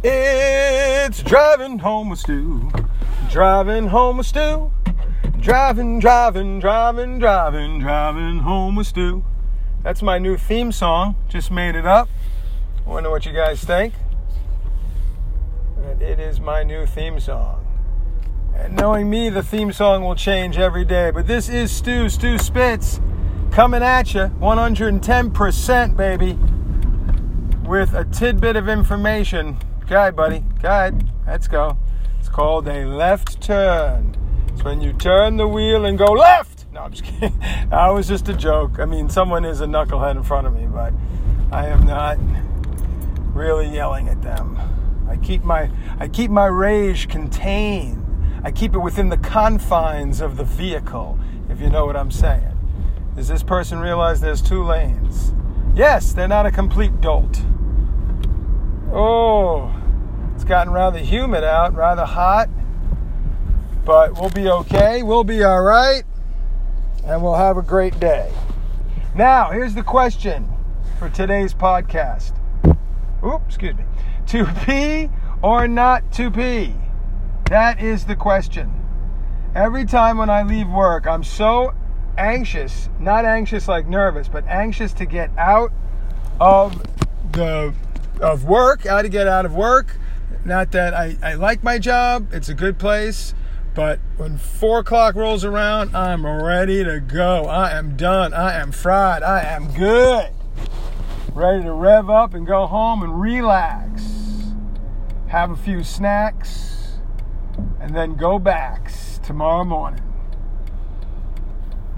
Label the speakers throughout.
Speaker 1: It's driving home with Stu. Driving home with Stu. Driving, driving, driving, driving, driving home with Stu. That's my new theme song. Just made it up. Wonder what you guys think. It is my new theme song. And knowing me, the theme song will change every day. But this is Stu, Stu Spitz, coming at you 110%, baby, with a tidbit of information Guide, buddy. Guide. Let's go. It's called a left turn. It's when you turn the wheel and go left. No, I'm just kidding. That was just a joke. I mean, someone is a knucklehead in front of me, but I am not really yelling at them. I keep my I keep my rage contained. I keep it within the confines of the vehicle, if you know what I'm saying. Does this person realize there's two lanes? Yes, they're not a complete dolt. Oh, gotten rather humid out, rather hot, but we'll be okay. We'll be all right, and we'll have a great day. Now, here's the question for today's podcast. Oops, excuse me. To pee or not to pee? That is the question. Every time when I leave work, I'm so anxious, not anxious like nervous, but anxious to get out of the of work, how to get out of work, not that I, I like my job, it's a good place, but when four o'clock rolls around, I'm ready to go. I am done. I am fried. I am good. Ready to rev up and go home and relax. Have a few snacks and then go back tomorrow morning.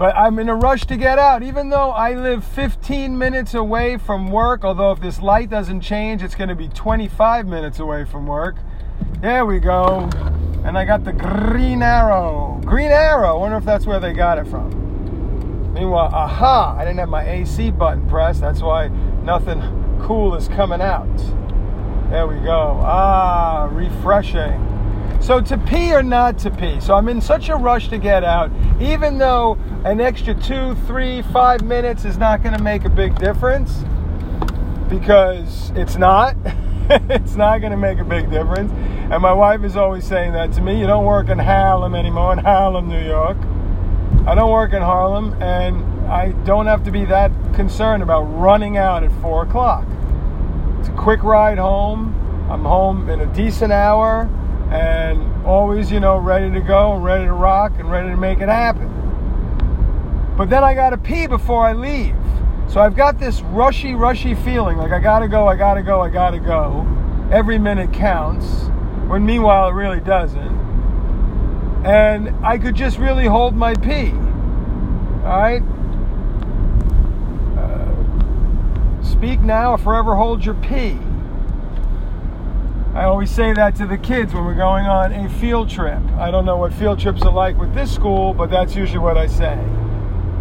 Speaker 1: But I'm in a rush to get out, even though I live 15 minutes away from work. Although, if this light doesn't change, it's going to be 25 minutes away from work. There we go. And I got the green arrow. Green arrow. Wonder if that's where they got it from. Meanwhile, aha, I didn't have my AC button pressed. That's why nothing cool is coming out. There we go. Ah, refreshing. So to pee or not to pee. So I'm in such a rush to get out, even though an extra two, three, five minutes is not going to make a big difference because it's not. it's not going to make a big difference. And my wife is always saying that to me. You don't work in Harlem anymore, in Harlem, New York. I don't work in Harlem, and I don't have to be that concerned about running out at four o'clock. It's a quick ride home. I'm home in a decent hour and always, you know, ready to go, ready to rock, and ready to make it happen. But then I gotta pee before I leave. So I've got this rushy, rushy feeling like I gotta go, I gotta go, I gotta go. Every minute counts, when meanwhile it really doesn't. And I could just really hold my pee. Alright? Uh, speak now or forever hold your pee. I always say that to the kids when we're going on a field trip. I don't know what field trips are like with this school, but that's usually what I say.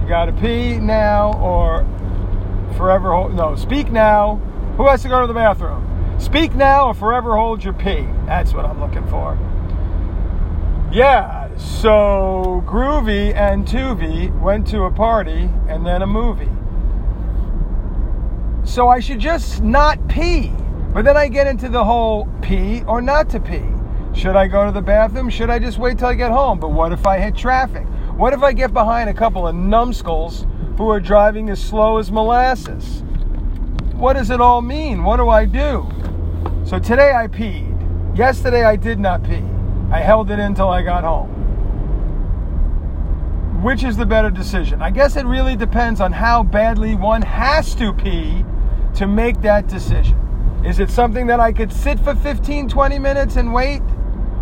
Speaker 1: You got to pee now or forever hold. No, speak now. Who has to go to the bathroom? Speak now or forever hold your pee. That's what I'm looking for. Yeah, so Groovy and Tuvy went to a party and then a movie. So I should just not pee. But then I get into the whole pee or not to pee. Should I go to the bathroom? Should I just wait till I get home? But what if I hit traffic? What if I get behind a couple of numbskulls who are driving as slow as molasses? What does it all mean? What do I do? So today I peed. Yesterday I did not pee. I held it until I got home. Which is the better decision? I guess it really depends on how badly one has to pee to make that decision. Is it something that I could sit for 15, 20 minutes and wait?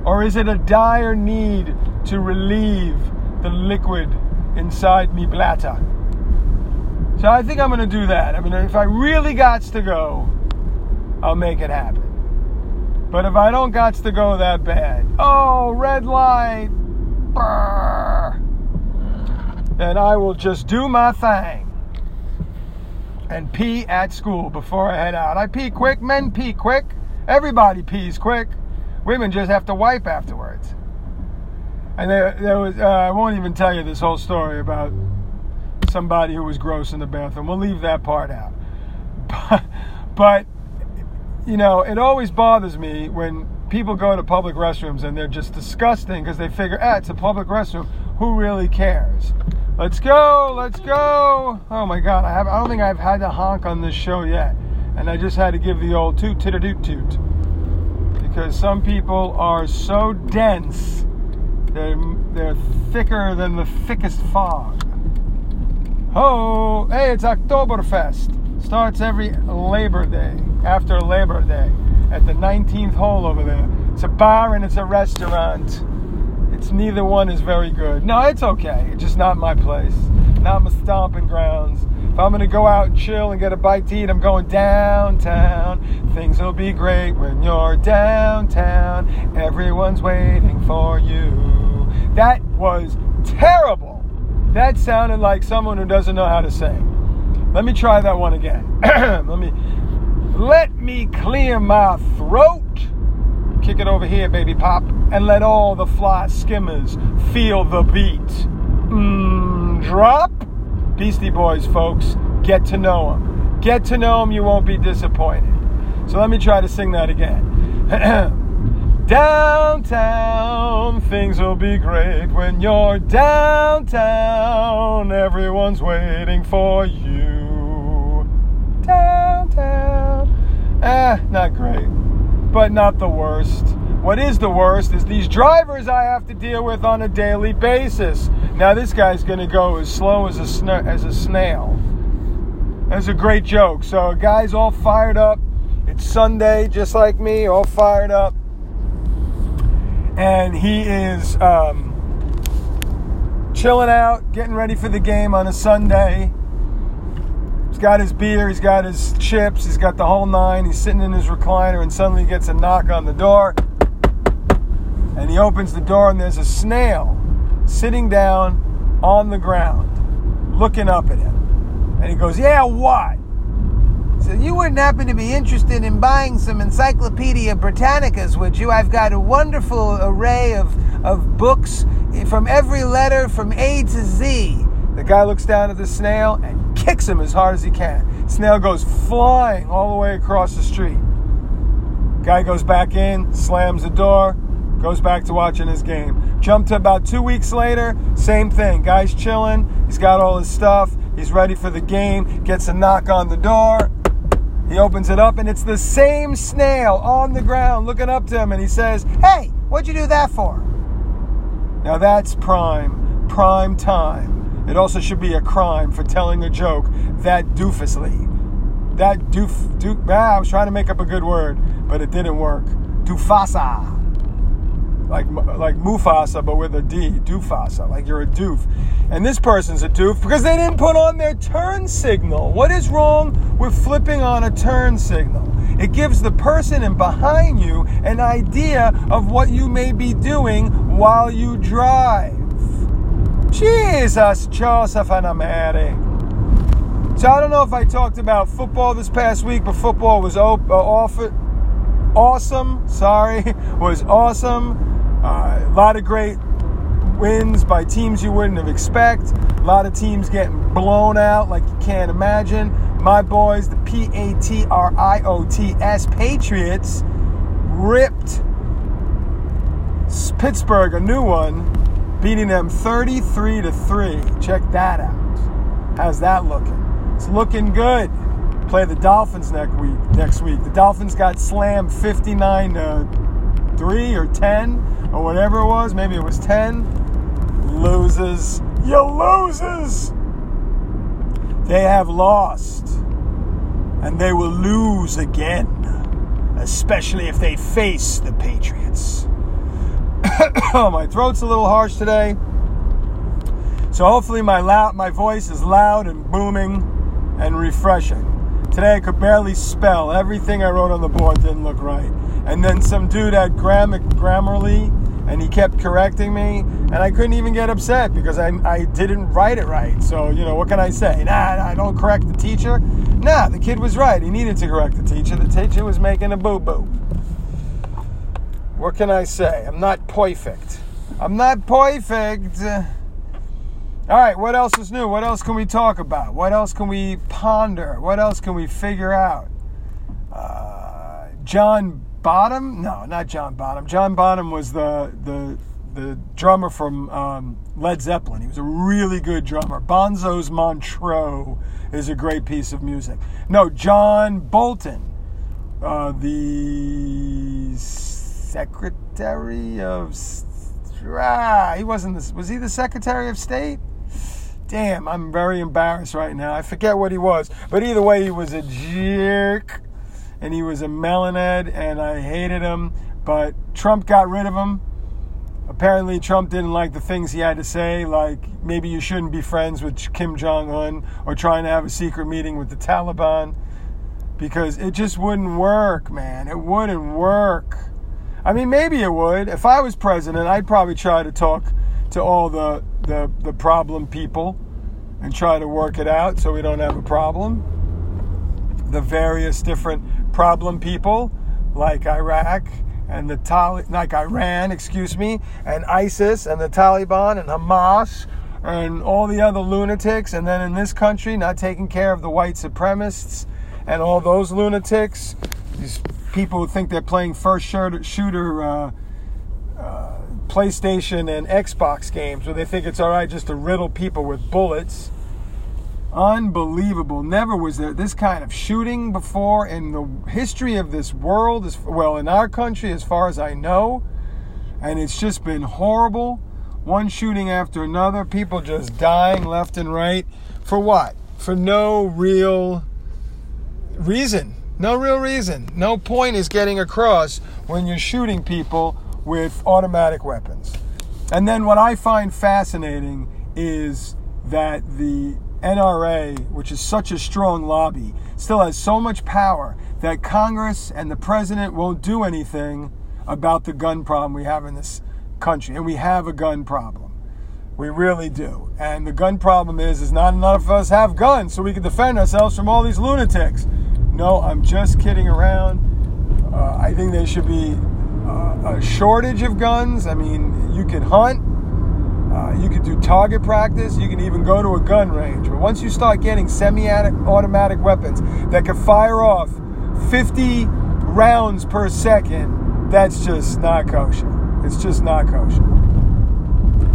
Speaker 1: Or is it a dire need to relieve the liquid inside me bladder? So I think I'm going to do that. I mean, if I really got to go, I'll make it happen. But if I don't got to go that bad, oh, red light, brr, then I will just do my thing and pee at school before I head out. I pee quick, men pee quick, everybody pees quick. Women just have to wipe afterwards. And there, there was, uh, I won't even tell you this whole story about somebody who was gross in the bathroom. We'll leave that part out. But, but you know, it always bothers me when people go to public restrooms and they're just disgusting because they figure, ah, it's a public restroom. Who really cares? Let's go, let's go. Oh my God, I have. I don't think I've had to honk on this show yet, and I just had to give the old toot tit toot toot because some people are so dense. They're they're thicker than the thickest fog. Oh, hey, it's Oktoberfest. Starts every Labor Day, after Labor Day, at the 19th hole over there. It's a bar and it's a restaurant. It's neither one is very good. No, it's okay. It's just not my place. Not my stomping grounds. If I'm gonna go out and chill and get a bite to eat, I'm going downtown. Things will be great when you're downtown. Everyone's waiting for you. That was terrible. That sounded like someone who doesn't know how to sing. Let me try that one again. let me let me clear my throat. Kick it over here, baby pop, and let all the fly skimmers feel the beat. Mm, drop. Beastie Boys, folks. Get to know them. Get to know them, you won't be disappointed. So let me try to sing that again. downtown, things will be great when you're downtown. Everyone's waiting for you. Downtown. Eh, not great, but not the worst. What is the worst is these drivers I have to deal with on a daily basis. Now this guy's going to go as slow as a sna- as a snail. That's a great joke. So a guys all fired up. It's Sunday, just like me, all fired up. And he is um, chilling out, getting ready for the game on a Sunday. He's got his beer, he's got his chips, he's got the whole nine. He's sitting in his recliner, and suddenly he gets a knock on the door. And he opens the door, and there's a snail sitting down on the ground, looking up at him. And he goes, Yeah, what? So you wouldn't happen to be interested in buying some Encyclopedia Britannicas, would you? I've got a wonderful array of, of books from every letter from A to Z. The guy looks down at the snail and kicks him as hard as he can. Snail goes flying all the way across the street. Guy goes back in, slams the door, goes back to watching his game. Jump to about two weeks later, same thing. Guy's chilling, he's got all his stuff, he's ready for the game, gets a knock on the door. He opens it up, and it's the same snail on the ground looking up to him, and he says, Hey, what'd you do that for? Now that's prime, prime time. It also should be a crime for telling a joke that doofusly. That doof, doof, ah, I was trying to make up a good word, but it didn't work. Doofasa like like Mufasa, but with a D, Doofasa, like you're a doof. And this person's a doof because they didn't put on their turn signal. What is wrong with flipping on a turn signal? It gives the person in behind you an idea of what you may be doing while you drive. Jesus, Joseph and Mary. So I don't know if I talked about football this past week, but football was op- uh, off- awesome. Sorry, was awesome. Uh, a lot of great wins by teams you wouldn't have expect. A lot of teams getting blown out like you can't imagine. My boys, the P A T R I O T S Patriots, ripped Pittsburgh a new one, beating them 33 to 3. Check that out. How's that looking? It's looking good. Play the Dolphins next week. Next week, the Dolphins got slammed 59 to 3 or 10 or whatever it was, maybe it was 10, loses. You loses! They have lost. And they will lose again, especially if they face the Patriots. oh, my throat's a little harsh today. So hopefully my loud, my voice is loud and booming and refreshing. Today I could barely spell. Everything I wrote on the board didn't look right. And then some dude at grammar, Grammarly and he kept correcting me and I couldn't even get upset because I, I didn't write it right. So, you know, what can I say? Nah, nah, don't correct the teacher. Nah, the kid was right. He needed to correct the teacher. The teacher was making a boo-boo. What can I say? I'm not perfect. I'm not perfect. All right, what else is new? What else can we talk about? What else can we ponder? What else can we figure out? Uh, John Bonham. No, not John Bonham. John Bonham was the the the drummer from um, Led Zeppelin. He was a really good drummer. Bonzo's Montreux is a great piece of music. No, John Bolton, uh, the Secretary of. Ah, he wasn't. The, was he the Secretary of State? Damn, I'm very embarrassed right now. I forget what he was, but either way, he was a jerk, and he was a melonhead, and I hated him. But Trump got rid of him apparently Trump didn't like the things he had to say, like maybe you shouldn't be friends with Kim Jong Un or trying to have a secret meeting with the Taliban because it just wouldn't work, man. It wouldn't work. I mean, maybe it would. If I was president, I'd probably try to talk to all the, the, the problem people and try to work it out so we don't have a problem. The various different problem people, like Iraq and the Tali- like Iran, excuse me, and ISIS and the Taliban and Hamas and all the other lunatics, and then in this country, not taking care of the white supremacists and all those lunatics, these people who think they're playing first shooter uh, uh, PlayStation and Xbox games, where they think it's all right just to riddle people with bullets Unbelievable. Never was there this kind of shooting before in the history of this world, as well, in our country, as far as I know. And it's just been horrible. One shooting after another, people just dying left and right. For what? For no real reason. No real reason. No point is getting across when you're shooting people with automatic weapons. And then what I find fascinating is that the NRA, which is such a strong lobby, still has so much power that Congress and the president won't do anything about the gun problem we have in this country. And we have a gun problem. We really do. And the gun problem is, is not enough of us have guns so we can defend ourselves from all these lunatics. No, I'm just kidding around. Uh, I think there should be uh, a shortage of guns. I mean, you can hunt, uh, you can do target practice. You can even go to a gun range. But once you start getting semi-automatic weapons that can fire off 50 rounds per second, that's just not kosher. It's just not kosher.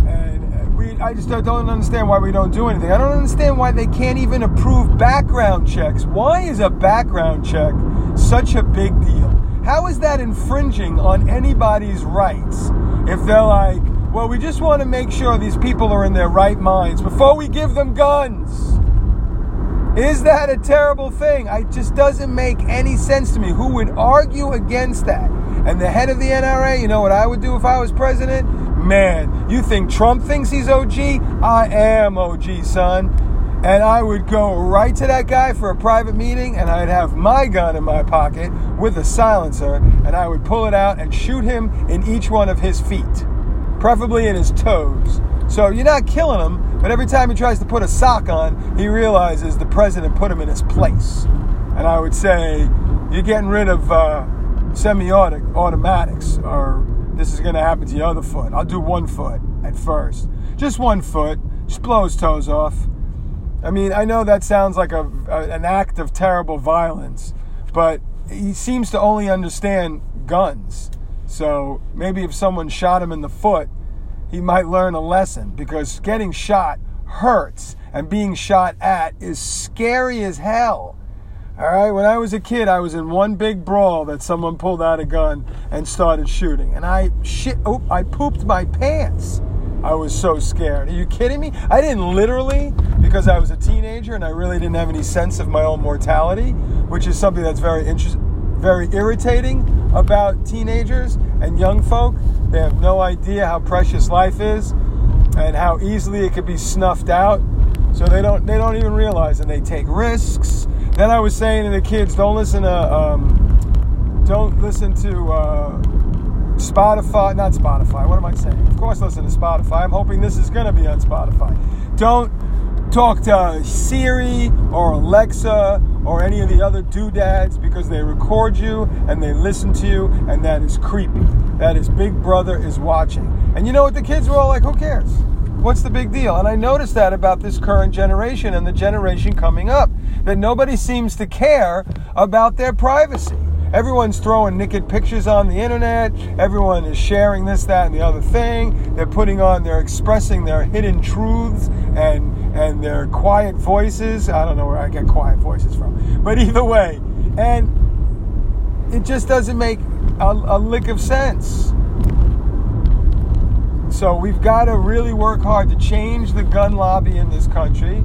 Speaker 1: And uh, we, I just don't understand why we don't do anything. I don't understand why they can't even approve background checks. Why is a background check such a big deal? How is that infringing on anybody's rights if they're like, well, we just want to make sure these people are in their right minds before we give them guns. Is that a terrible thing? It just doesn't make any sense to me. Who would argue against that? And the head of the NRA, you know what I would do if I was president? Man, you think Trump thinks he's OG? I am OG, son. And I would go right to that guy for a private meeting, and I'd have my gun in my pocket with a silencer, and I would pull it out and shoot him in each one of his feet preferably in his toes. So you're not killing him, but every time he tries to put a sock on, he realizes the president put him in his place. And I would say, you're getting rid of uh, semi-automatics, or this is going to happen to the other foot. I'll do one foot at first, just one foot. Just blow his toes off. I mean, I know that sounds like a, a an act of terrible violence, but he seems to only understand guns. So maybe if someone shot him in the foot, he might learn a lesson because getting shot hurts and being shot at is scary as hell. All right, when I was a kid, I was in one big brawl that someone pulled out a gun and started shooting, and I shit, oh, I pooped my pants. I was so scared. Are you kidding me? I didn't literally because I was a teenager and I really didn't have any sense of my own mortality, which is something that's very interesting, very irritating about teenagers and young folk. They have no idea how precious life is and how easily it could be snuffed out. So they don't they don't even realize and they take risks. Then I was saying to the kids, don't listen to um, don't listen to uh, Spotify, not Spotify. What am I saying? Of course, listen to Spotify. I'm hoping this is going to be on Spotify. Don't talk to Siri or Alexa or any of the other doodads because they record you and they listen to you, and that is creepy. That is Big Brother is watching. And you know what? The kids were all like, who cares? What's the big deal? And I noticed that about this current generation and the generation coming up, that nobody seems to care about their privacy. Everyone's throwing naked pictures on the internet. Everyone is sharing this, that, and the other thing. They're putting on, they're expressing their hidden truths and and their quiet voices. I don't know where I get quiet voices from, but either way, and it just doesn't make a, a lick of sense. So we've got to really work hard to change the gun lobby in this country.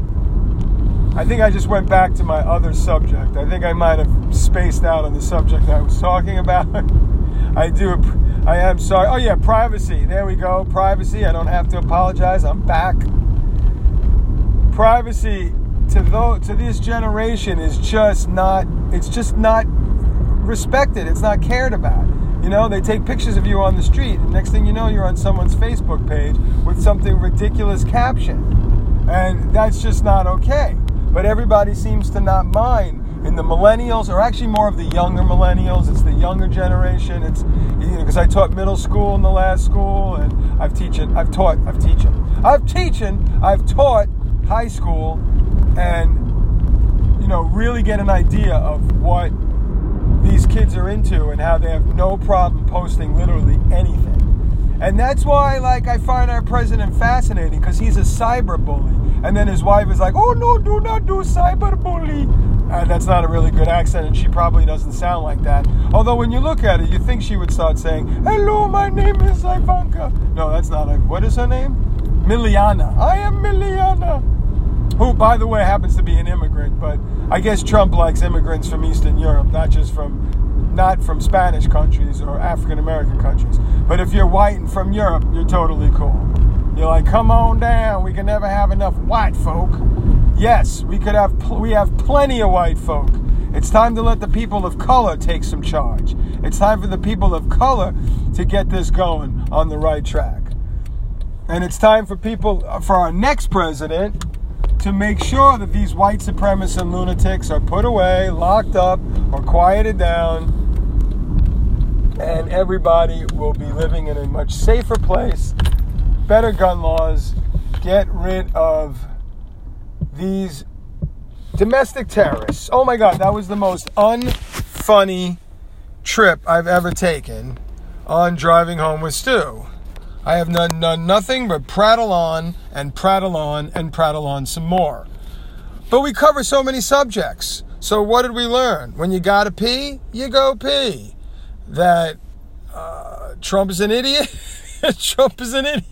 Speaker 1: I think I just went back to my other subject. I think I might have spaced out on the subject I was talking about. I do. I am sorry. Oh yeah, privacy. There we go. Privacy. I don't have to apologize. I'm back. Privacy to those, to this generation is just not. It's just not respected. It's not cared about. You know, they take pictures of you on the street, and next thing you know, you're on someone's Facebook page with something ridiculous caption. And that's just not okay but everybody seems to not mind. In the millennials, or actually more of the younger millennials, it's the younger generation. It's you know because I taught middle school in the last school, and I've teaching, I've taught, I've teaching, I've teaching, I've taught high school, and you know really get an idea of what these kids are into and how they have no problem posting literally anything. And that's why, like, I find our president fascinating because he's a cyber bully. And then his wife is like, oh no, do not do cyber bully. And that's not a really good accent, and she probably doesn't sound like that. Although, when you look at it, you think she would start saying, hello, my name is Ivanka. No, that's not a, what is her name? Miliana. I am Miliana. Who, by the way, happens to be an immigrant, but I guess Trump likes immigrants from Eastern Europe, not just from not from Spanish countries or African American countries. But if you're white and from Europe, you're totally cool. You're like, come on down. We can never have enough white folk. Yes, we could have. Pl- we have plenty of white folk. It's time to let the people of color take some charge. It's time for the people of color to get this going on the right track. And it's time for people, for our next president, to make sure that these white supremacists and lunatics are put away, locked up, or quieted down, and everybody will be living in a much safer place, better gun laws, get rid of these domestic terrorists. Oh my God, that was the most unfunny trip I've ever taken on driving home with Stu. I have done, done nothing but prattle on and prattle on and prattle on some more. But we cover so many subjects. So what did we learn? When you gotta pee, you go pee that uh, Trump is an idiot. Trump is an idiot.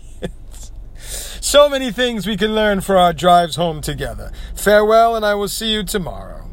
Speaker 1: So many things we can learn for our drives home together. Farewell, and I will see you tomorrow.